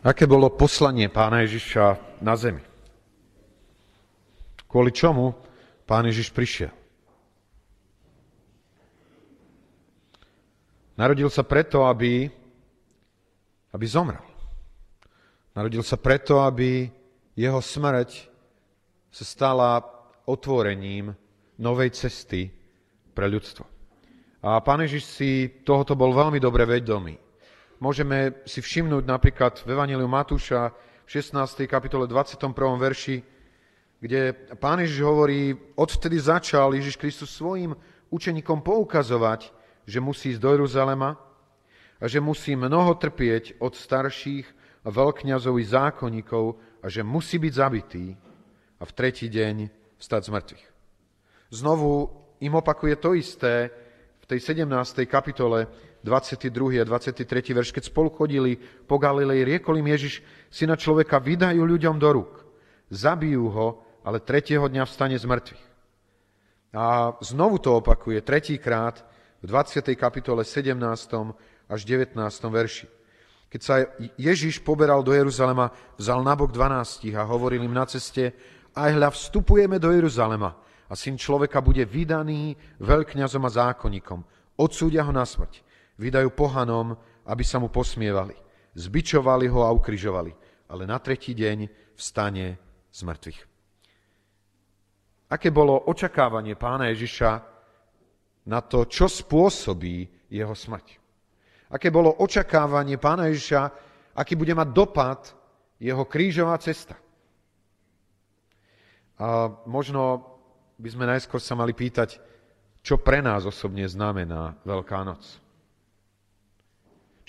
Aké bolo poslanie pána Ježiša na zemi? Kvôli čomu pán Ježiš prišiel? Narodil sa preto, aby, aby zomrel. Narodil sa preto, aby jeho smrť sa stala otvorením novej cesty pre ľudstvo. A pán Ježiš si tohoto bol veľmi dobre vedomý. Môžeme si všimnúť napríklad v Evangeliu Matúša v 16. kapitole 21. verši, kde pán Ježiš hovorí, odvtedy začal Ježiš Kristus svojim učeníkom poukazovať, že musí ísť do Jeruzalema a že musí mnoho trpieť od starších a veľkňazov i zákonníkov a že musí byť zabitý a v tretí deň vstať z mŕtvych. Znovu im opakuje to isté v tej 17. kapitole 22. a 23. verš, keď spolu chodili po Galilei, riekol im Ježiš, syna človeka vydajú ľuďom do rúk. Zabijú ho, ale tretieho dňa vstane z mŕtvych. A znovu to opakuje tretíkrát v 20. kapitole 17. až 19. verši. Keď sa Ježiš poberal do Jeruzalema, vzal nabok 12 a hovoril im na ceste, aj hľa vstupujeme do Jeruzalema a syn človeka bude vydaný veľkňazom a zákonníkom. Odsúdia ho na smrť vydajú pohanom, aby sa mu posmievali. Zbičovali ho a ukrižovali, ale na tretí deň vstane z mŕtvych. Aké bolo očakávanie pána Ježiša na to, čo spôsobí jeho smrť? Aké bolo očakávanie pána Ježiša, aký bude mať dopad jeho krížová cesta? A možno by sme najskôr sa mali pýtať, čo pre nás osobne znamená Veľká noc.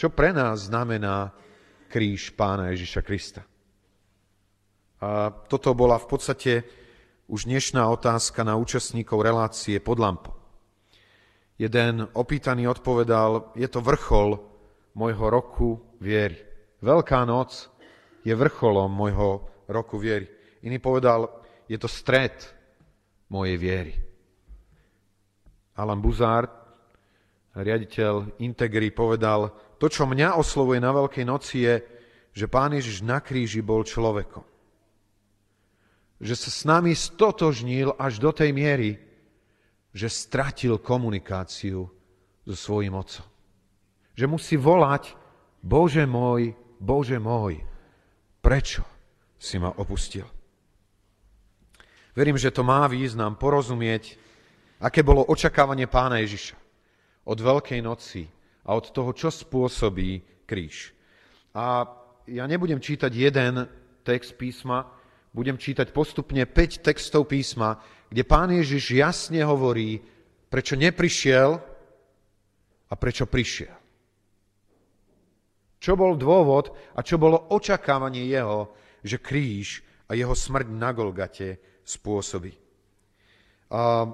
Čo pre nás znamená kríž pána Ježiša Krista? A toto bola v podstate už dnešná otázka na účastníkov relácie pod lampou. Jeden opýtaný odpovedal, je to vrchol môjho roku viery. Veľká noc je vrcholom môjho roku viery. Iný povedal, je to stred mojej viery. Alan Buzard, riaditeľ Integry, povedal, to, čo mňa oslovuje na Veľkej noci, je, že Pán Ježiš na kríži bol človekom. Že sa s nami stotožnil až do tej miery, že stratil komunikáciu so svojím otcom. Že musí volať, Bože môj, Bože môj, prečo si ma opustil? Verím, že to má význam porozumieť, aké bolo očakávanie pána Ježiša od Veľkej noci a od toho, čo spôsobí kríž. A ja nebudem čítať jeden text písma, budem čítať postupne 5 textov písma, kde pán Ježiš jasne hovorí, prečo neprišiel a prečo prišiel. Čo bol dôvod a čo bolo očakávanie jeho, že kríž a jeho smrť na Golgate spôsobí. A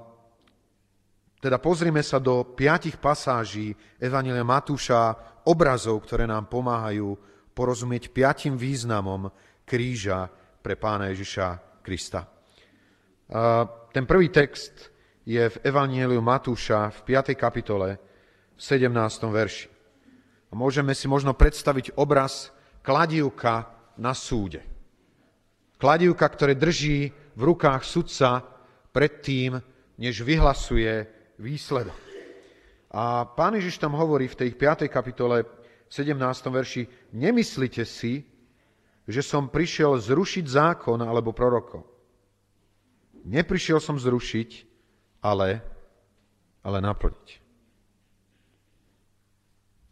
teda pozrime sa do piatich pasáží Evangelia Matúša, obrazov, ktoré nám pomáhajú porozumieť piatim významom kríža pre pána Ježiša Krista. Ten prvý text je v Evangeliu Matúša v 5. kapitole v 17. verši. Môžeme si možno predstaviť obraz kladívka na súde. Kladívka, ktoré drží v rukách sudca predtým, než vyhlasuje výsledok. A pán Ježiš tam hovorí v tej 5. kapitole v 17. verši, nemyslite si, že som prišiel zrušiť zákon alebo prorokov. Neprišiel som zrušiť, ale, ale naplniť.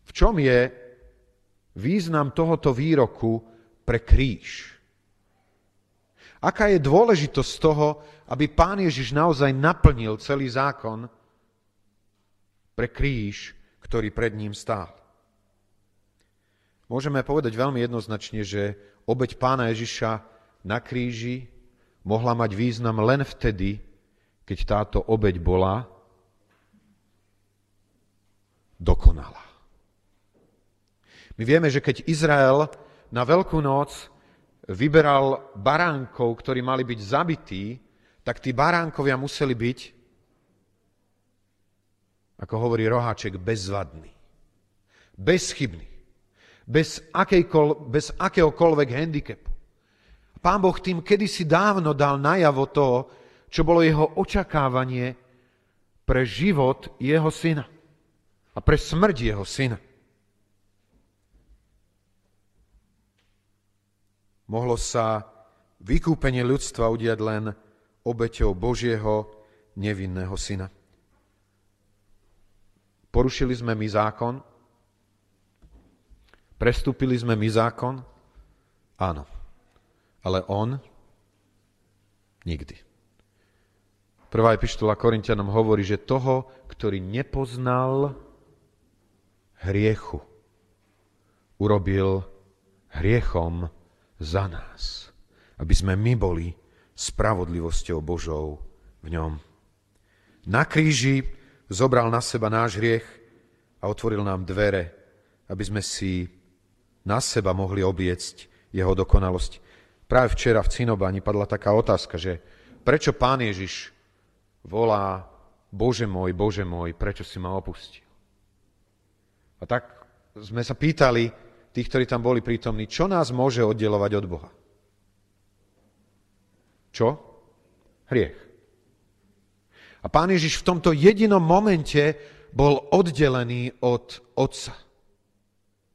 V čom je význam tohoto výroku pre kríž? Aká je dôležitosť toho, aby pán Ježiš naozaj naplnil celý zákon, pre kríž, ktorý pred ním stál. Môžeme povedať veľmi jednoznačne, že obeď pána Ježiša na kríži mohla mať význam len vtedy, keď táto obeď bola dokonalá. My vieme, že keď Izrael na Veľkú noc vyberal baránkov, ktorí mali byť zabití, tak tí baránkovia museli byť ako hovorí roháček, bezvadný. Bezchybný. bez, bez akéhokoľvek handicapu. Pán Boh tým kedysi dávno dal najavo to, čo bolo jeho očakávanie pre život jeho syna a pre smrť jeho syna. Mohlo sa vykúpenie ľudstva udiať len obeťou Božieho nevinného syna. Porušili sme my zákon? Prestúpili sme my zákon? Áno. Ale on? Nikdy. Prvá epištola Korintianom hovorí, že toho, ktorý nepoznal hriechu, urobil hriechom za nás, aby sme my boli spravodlivosťou Božou v ňom. Na kríži zobral na seba náš hriech a otvoril nám dvere, aby sme si na seba mohli obliecť jeho dokonalosť. Práve včera v Cinobani padla taká otázka, že prečo pán Ježiš volá Bože môj, Bože môj, prečo si ma opustil? A tak sme sa pýtali, tých, ktorí tam boli prítomní, čo nás môže oddelovať od Boha? Čo? Hriech. A pán Ježiš v tomto jedinom momente bol oddelený od Otca.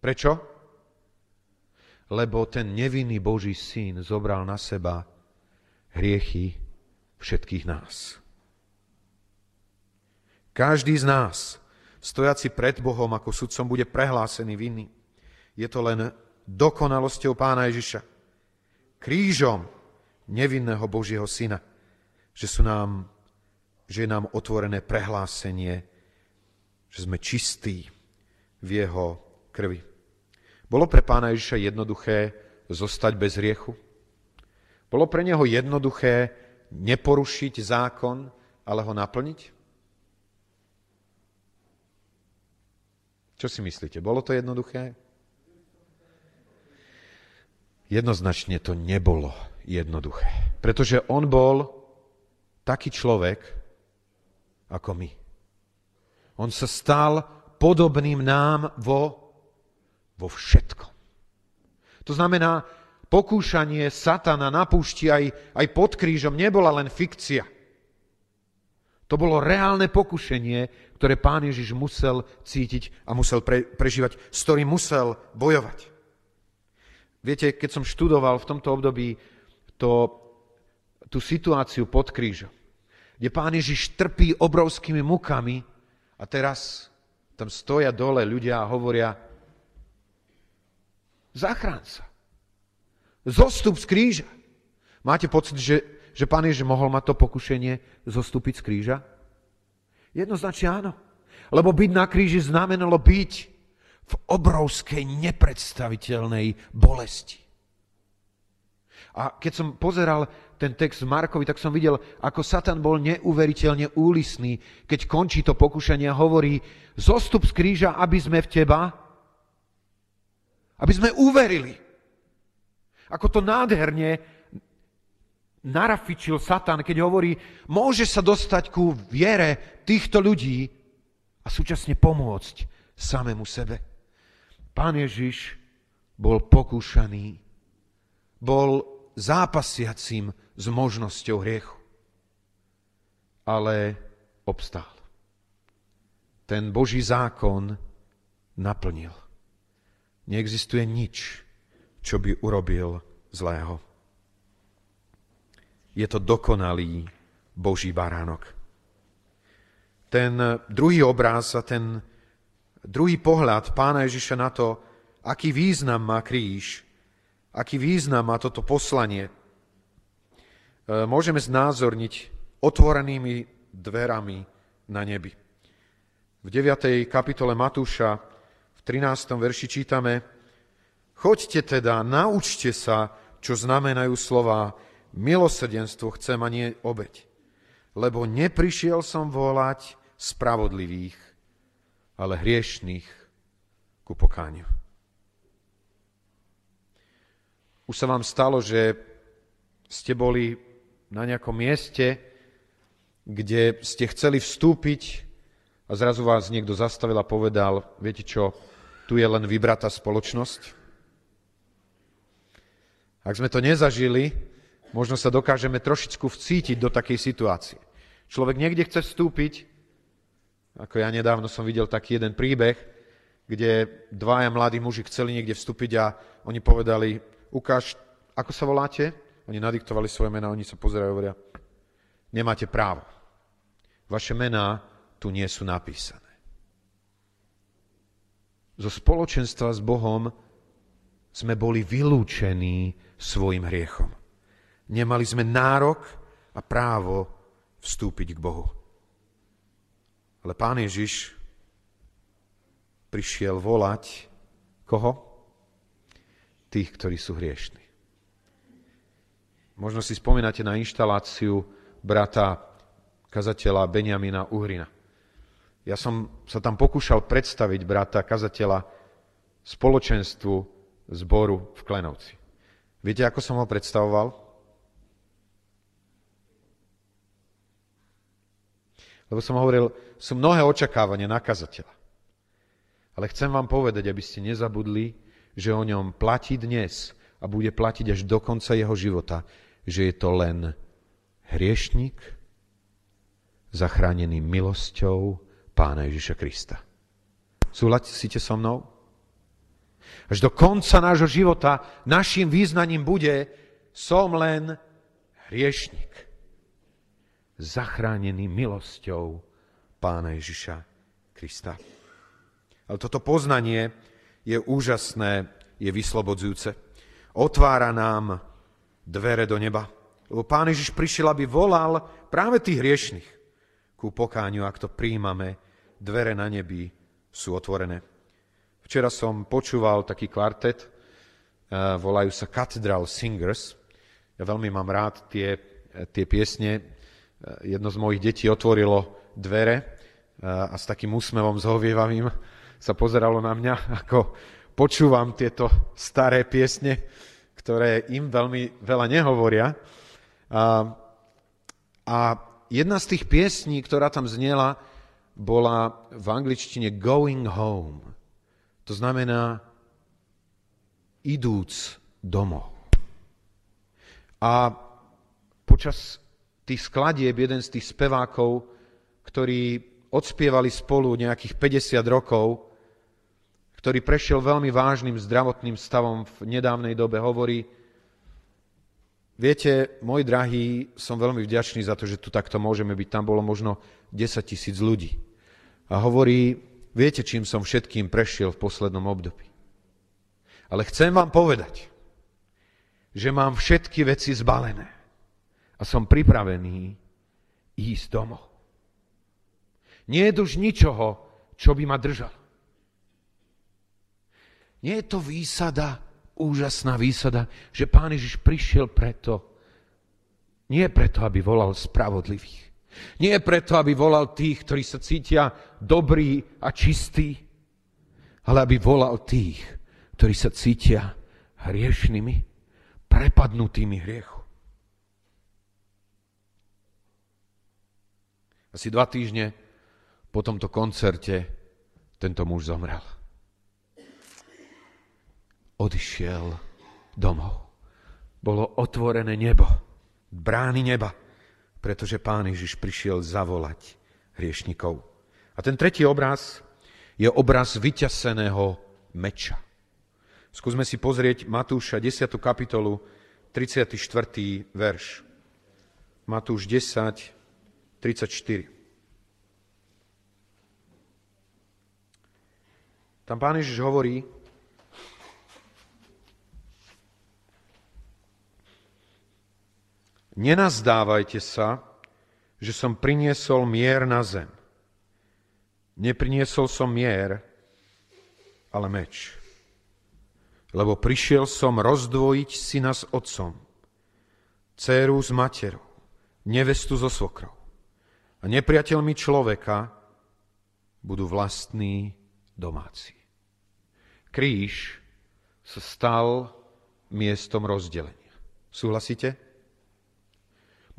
Prečo? Lebo ten nevinný Boží syn zobral na seba hriechy všetkých nás. Každý z nás, stojaci pred Bohom ako sudcom, bude prehlásený vinný. Je to len dokonalosťou pána Ježiša. Krížom nevinného Božieho syna, že, sú nám, že je nám otvorené prehlásenie, že sme čistí v jeho krvi. Bolo pre pána Ježiša jednoduché zostať bez riechu? Bolo pre neho jednoduché neporušiť zákon, ale ho naplniť? Čo si myslíte? Bolo to jednoduché? Jednoznačne to nebolo jednoduché. Pretože on bol taký človek ako my. On sa stal podobným nám vo, vo všetkom. To znamená, pokúšanie satana na púšti aj, aj pod krížom nebola len fikcia. To bolo reálne pokušenie, ktoré pán Ježiš musel cítiť a musel pre, prežívať, s ktorým musel bojovať. Viete, keď som študoval v tomto období to, tú situáciu pod krížom, kde pán Ježiš trpí obrovskými mukami a teraz tam stoja dole ľudia a hovoria zachrán sa. Zostup z kríža. Máte pocit, že, že pán Ježiš mohol mať to pokušenie zostúpiť z kríža? Jednoznačne áno. Lebo byť na kríži znamenalo byť v obrovskej, nepredstaviteľnej bolesti. A keď som pozeral ten text Markovi, tak som videl, ako Satan bol neuveriteľne úlisný, keď končí to pokušanie a hovorí, zostup z kríža, aby sme v teba, aby sme uverili. Ako to nádherne narafičil Satan, keď hovorí, môže sa dostať ku viere týchto ľudí a súčasne pomôcť samému sebe. Pán Ježiš bol pokúšaný, bol zápasiacím s možnosťou hriechu, ale obstál. Ten Boží zákon naplnil. Neexistuje nič, čo by urobil zlého. Je to dokonalý Boží baránok. Ten druhý obraz a ten druhý pohľad pána Ježiša na to, aký význam má kríž, aký význam má toto poslanie, e, môžeme znázorniť otvorenými dverami na nebi. V 9. kapitole Matúša v 13. verši čítame Choďte teda, naučte sa, čo znamenajú slova milosrdenstvo chcem a nie obeď. Lebo neprišiel som volať spravodlivých, ale hriešných ku pokániu. Už sa vám stalo, že ste boli na nejakom mieste, kde ste chceli vstúpiť a zrazu vás niekto zastavil a povedal, viete čo, tu je len vybratá spoločnosť. Ak sme to nezažili, možno sa dokážeme trošičku vcítiť do takej situácie. Človek niekde chce vstúpiť, ako ja nedávno som videl taký jeden príbeh, kde dvaja mladí muži chceli niekde vstúpiť a oni povedali, ukáž, ako sa voláte? Oni nadiktovali svoje mená, oni sa pozerajú a hovoria, nemáte právo. Vaše mená tu nie sú napísané. Zo spoločenstva s Bohom sme boli vylúčení svojim hriechom. Nemali sme nárok a právo vstúpiť k Bohu. Ale pán Ježiš prišiel volať koho? Tých, ktorí sú hriešni. Možno si spomínate na inštaláciu brata kazateľa Benjamina Uhrina. Ja som sa tam pokúšal predstaviť brata kazateľa spoločenstvu zboru v Klenovci. Viete, ako som ho predstavoval? Lebo som hovoril, sú mnohé očakávania na kazateľa. Ale chcem vám povedať, aby ste nezabudli, že o ňom platí dnes a bude platiť až do konca jeho života, že je to len hriešnik, zachránený milosťou Pána Ježiša Krista. Súhlasíte so mnou? Až do konca nášho života našim význaním bude som len hriešnik, zachránený milosťou Pána Ježiša Krista. Ale toto poznanie je úžasné, je vyslobodzujúce. Otvára nám dvere do neba. Lebo Pán Ježiš prišiel, aby volal práve tých hriešných ku pokáňu, ak to príjmame, dvere na nebi sú otvorené. Včera som počúval taký kvartet, uh, volajú sa Cathedral Singers. Ja veľmi mám rád tie, tie piesne. Uh, jedno z mojich detí otvorilo dvere a s takým úsmevom zhovievavým sa pozeralo na mňa, ako počúvam tieto staré piesne, ktoré im veľmi veľa nehovoria. A, a jedna z tých piesní, ktorá tam znela, bola v angličtine Going Home. To znamená idúc domov. A počas tých skladieb jeden z tých spevákov, ktorí odspievali spolu nejakých 50 rokov, ktorý prešiel veľmi vážnym zdravotným stavom v nedávnej dobe, hovorí, viete, môj drahý, som veľmi vďačný za to, že tu takto môžeme byť. Tam bolo možno 10 tisíc ľudí. A hovorí, Viete, čím som všetkým prešiel v poslednom období. Ale chcem vám povedať, že mám všetky veci zbalené a som pripravený ísť domov. Nie je už ničoho, čo by ma držal. Nie je to výsada, úžasná výsada, že Pán Ježiš prišiel preto, nie preto, aby volal spravodlivých, nie preto, aby volal tých, ktorí sa cítia dobrí a čistí, ale aby volal tých, ktorí sa cítia hriešnými, prepadnutými hriechu. Asi dva týždne po tomto koncerte tento muž zomrel. Odišiel domov. Bolo otvorené nebo, brány neba pretože pán Ježiš prišiel zavolať hriešnikov. A ten tretí obraz je obraz vyťaseného meča. Skúsme si pozrieť Matúša 10. kapitolu, 34. verš. Matúš 10, 34. Tam pán Ježiš hovorí, Nenazdávajte sa, že som priniesol mier na zem. Nepriniesol som mier, ale meč. Lebo prišiel som rozdvojiť syna s otcom, dceru s materou, nevestu so svokrou. A nepriateľmi človeka budú vlastní domáci. Kríž sa stal miestom rozdelenia. Súhlasíte?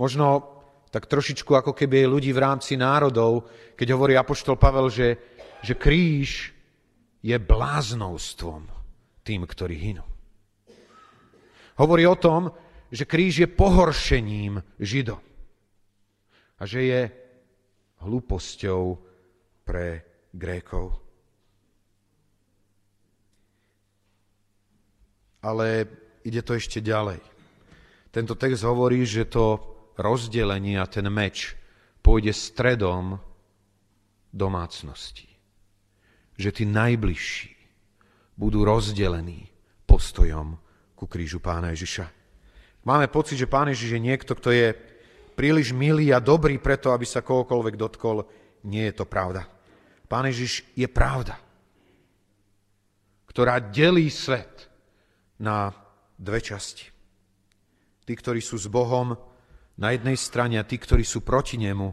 Možno tak trošičku ako keby ľudí v rámci národov, keď hovorí Apoštol Pavel, že, že kríž je bláznovstvom tým, ktorí hynú. Hovorí o tom, že kríž je pohoršením Židom a že je hlúposťou pre Grékov. Ale ide to ešte ďalej. Tento text hovorí, že to rozdelenie a ten meč pôjde stredom domácnosti. Že tí najbližší budú rozdelení postojom ku krížu pána Ježiša. Máme pocit, že pán Ježiš je niekto, kto je príliš milý a dobrý preto, aby sa kohokoľvek dotkol. Nie je to pravda. Pán Ježiš je pravda, ktorá delí svet na dve časti. Tí, ktorí sú s Bohom na jednej strane a tí, ktorí sú proti nemu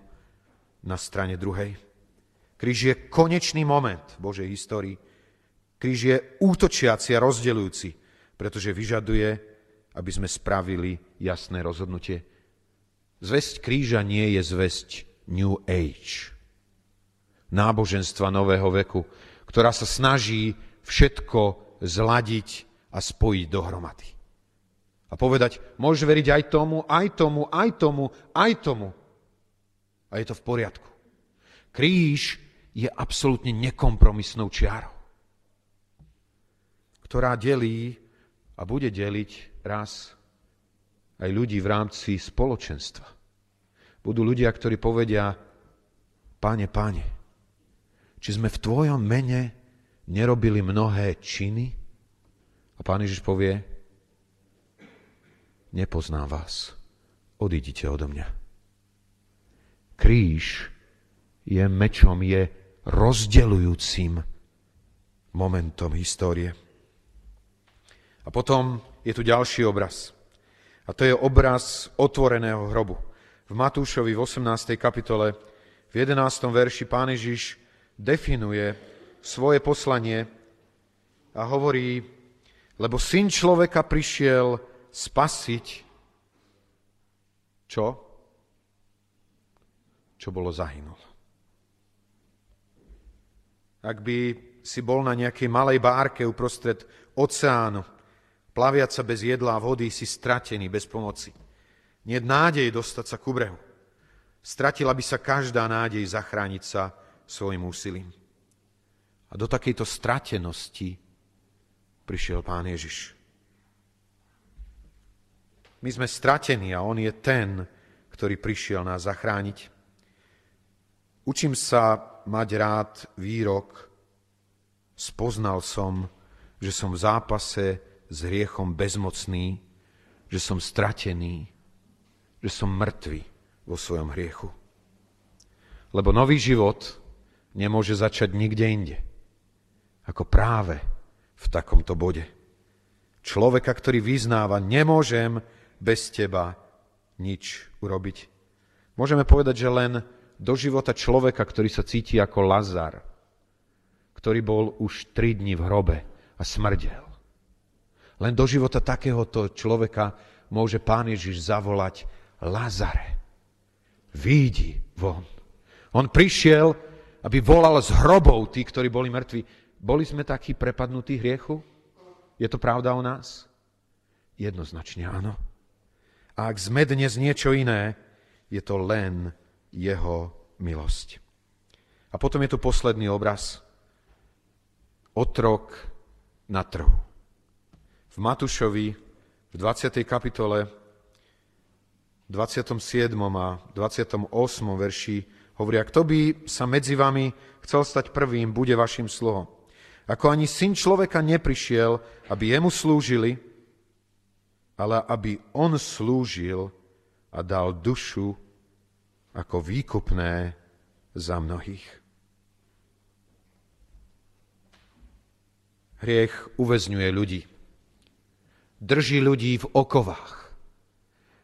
na strane druhej. Kríž je konečný moment Božej histórii. Kríž je útočiaci a rozdeľujúci, pretože vyžaduje, aby sme spravili jasné rozhodnutie. Zväzť kríža nie je zväzť New Age náboženstva nového veku, ktorá sa snaží všetko zladiť a spojiť dohromady. A povedať, môžeš veriť aj tomu, aj tomu, aj tomu, aj tomu. A je to v poriadku. Kríž je absolútne nekompromisnou čiarou, ktorá delí a bude deliť raz aj ľudí v rámci spoločenstva. Budú ľudia, ktorí povedia, páne, páne, či sme v tvojom mene nerobili mnohé činy? A pán Ježiš povie, nepoznám vás, odídite odo mňa. Kríž je mečom, je rozdelujúcim momentom histórie. A potom je tu ďalší obraz. A to je obraz otvoreného hrobu. V Matúšovi v 18. kapitole v 11. verši pán Ježiš definuje svoje poslanie a hovorí, lebo syn človeka prišiel spasiť čo? Čo bolo zahynul. Ak by si bol na nejakej malej bárke uprostred oceánu, plaviať sa bez jedla a vody, si stratený, bez pomoci. Nie nádej dostať sa ku brehu. Stratila by sa každá nádej zachrániť sa svojim úsilím. A do takejto stratenosti prišiel Pán Ježiš. My sme stratení a On je ten, ktorý prišiel nás zachrániť. Učím sa mať rád výrok, spoznal som, že som v zápase s hriechom bezmocný, že som stratený, že som mŕtvy vo svojom hriechu. Lebo nový život nemôže začať nikde inde, ako práve v takomto bode. Človeka, ktorý vyznáva, nemôžem bez teba nič urobiť. Môžeme povedať, že len do života človeka, ktorý sa cíti ako Lazar, ktorý bol už tri dni v hrobe a smrdel. Len do života takéhoto človeka môže Pán Ježiš zavolať Lazare. Výjdi von. On prišiel aby volal z hrobov tí, ktorí boli mŕtvi. Boli sme takí prepadnutí hriechu? Je to pravda o nás? Jednoznačne áno. A ak sme dnes niečo iné, je to len jeho milosť. A potom je tu posledný obraz. Otrok na trhu. V Matúšovi v 20. kapitole 27. a 28. verši Hovoria, kto by sa medzi vami chcel stať prvým, bude vašim sluhom. Ako ani syn človeka neprišiel, aby jemu slúžili, ale aby on slúžil a dal dušu ako výkupné za mnohých. Hriech uväzňuje ľudí. Drží ľudí v okovách.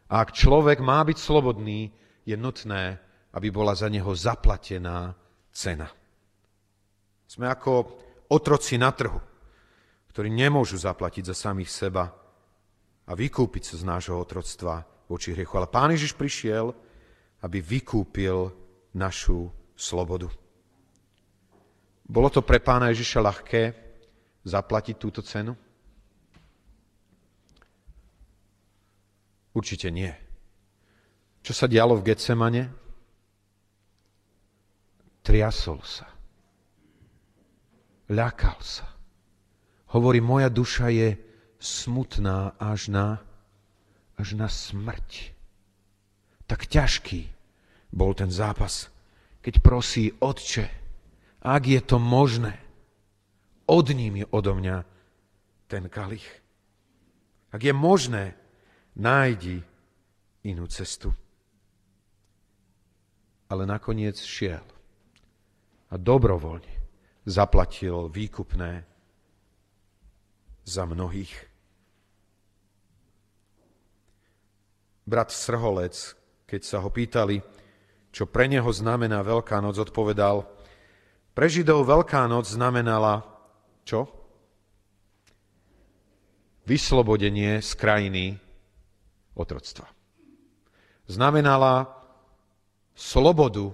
A ak človek má byť slobodný, je nutné, aby bola za neho zaplatená cena. Sme ako otroci na trhu, ktorí nemôžu zaplatiť za samých seba a vykúpiť sa z nášho otroctva voči hriechu. Ale Pán Ježiš prišiel, aby vykúpil našu slobodu. Bolo to pre pána Ježiša ľahké zaplatiť túto cenu? Určite nie. Čo sa dialo v Getsemane? Triasol sa. Ľakal sa. Hovorí, moja duša je smutná až na, až na smrť. Tak ťažký bol ten zápas, keď prosí, Otče, ak je to možné, odním je odo mňa ten kalich. Ak je možné, nájdi inú cestu. Ale nakoniec šiel a dobrovoľne zaplatil výkupné za mnohých. Brat Srholec, keď sa ho pýtali, čo pre neho znamená Veľká noc, odpovedal, pre Židov Veľká noc znamenala čo? Vyslobodenie z krajiny otroctva. Znamenala slobodu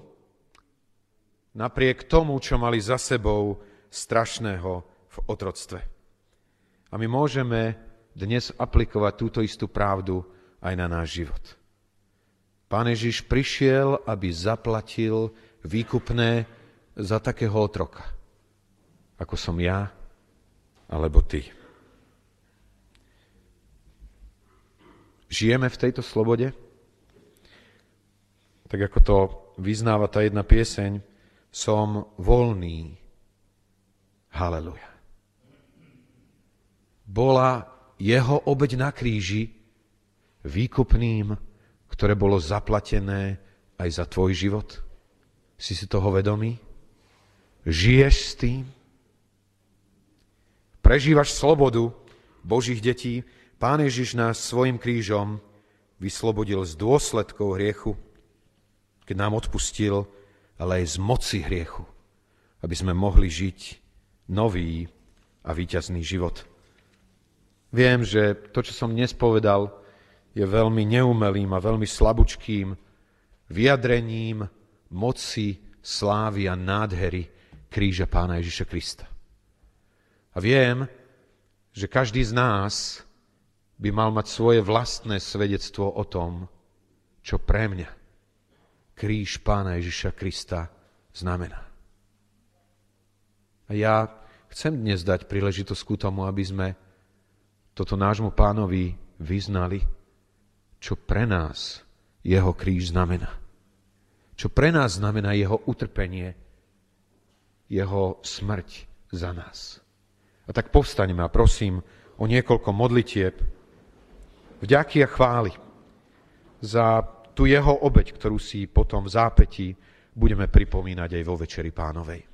napriek tomu, čo mali za sebou strašného v otroctve. A my môžeme dnes aplikovať túto istú pravdu aj na náš život. Pán Ježiš prišiel, aby zaplatil výkupné za takého otroka, ako som ja alebo ty. Žijeme v tejto slobode? Tak ako to vyznáva tá jedna pieseň, som voľný. Haleluja bola jeho obeď na kríži výkupným, ktoré bolo zaplatené aj za tvoj život? Si si toho vedomý? Žiješ s tým? Prežívaš slobodu Božích detí? Pán Ježiš nás svojim krížom vyslobodil z dôsledkov hriechu, keď nám odpustil, ale aj z moci hriechu, aby sme mohli žiť nový a víťazný život. Viem, že to, čo som dnes povedal, je veľmi neumelým a veľmi slabúčkým vyjadrením moci, slávy a nádhery kríža pána Ježiša Krista. A viem, že každý z nás by mal mať svoje vlastné svedectvo o tom, čo pre mňa kríž pána Ježiša Krista znamená. A ja chcem dnes dať príležitosť ku tomu, aby sme toto nášmu pánovi vyznali, čo pre nás jeho kríž znamená. Čo pre nás znamená jeho utrpenie, jeho smrť za nás. A tak povstaňme a prosím o niekoľko modlitieb, vďaky a chvály za tú jeho obeď, ktorú si potom v zápätí budeme pripomínať aj vo Večeri pánovej.